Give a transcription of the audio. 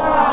아.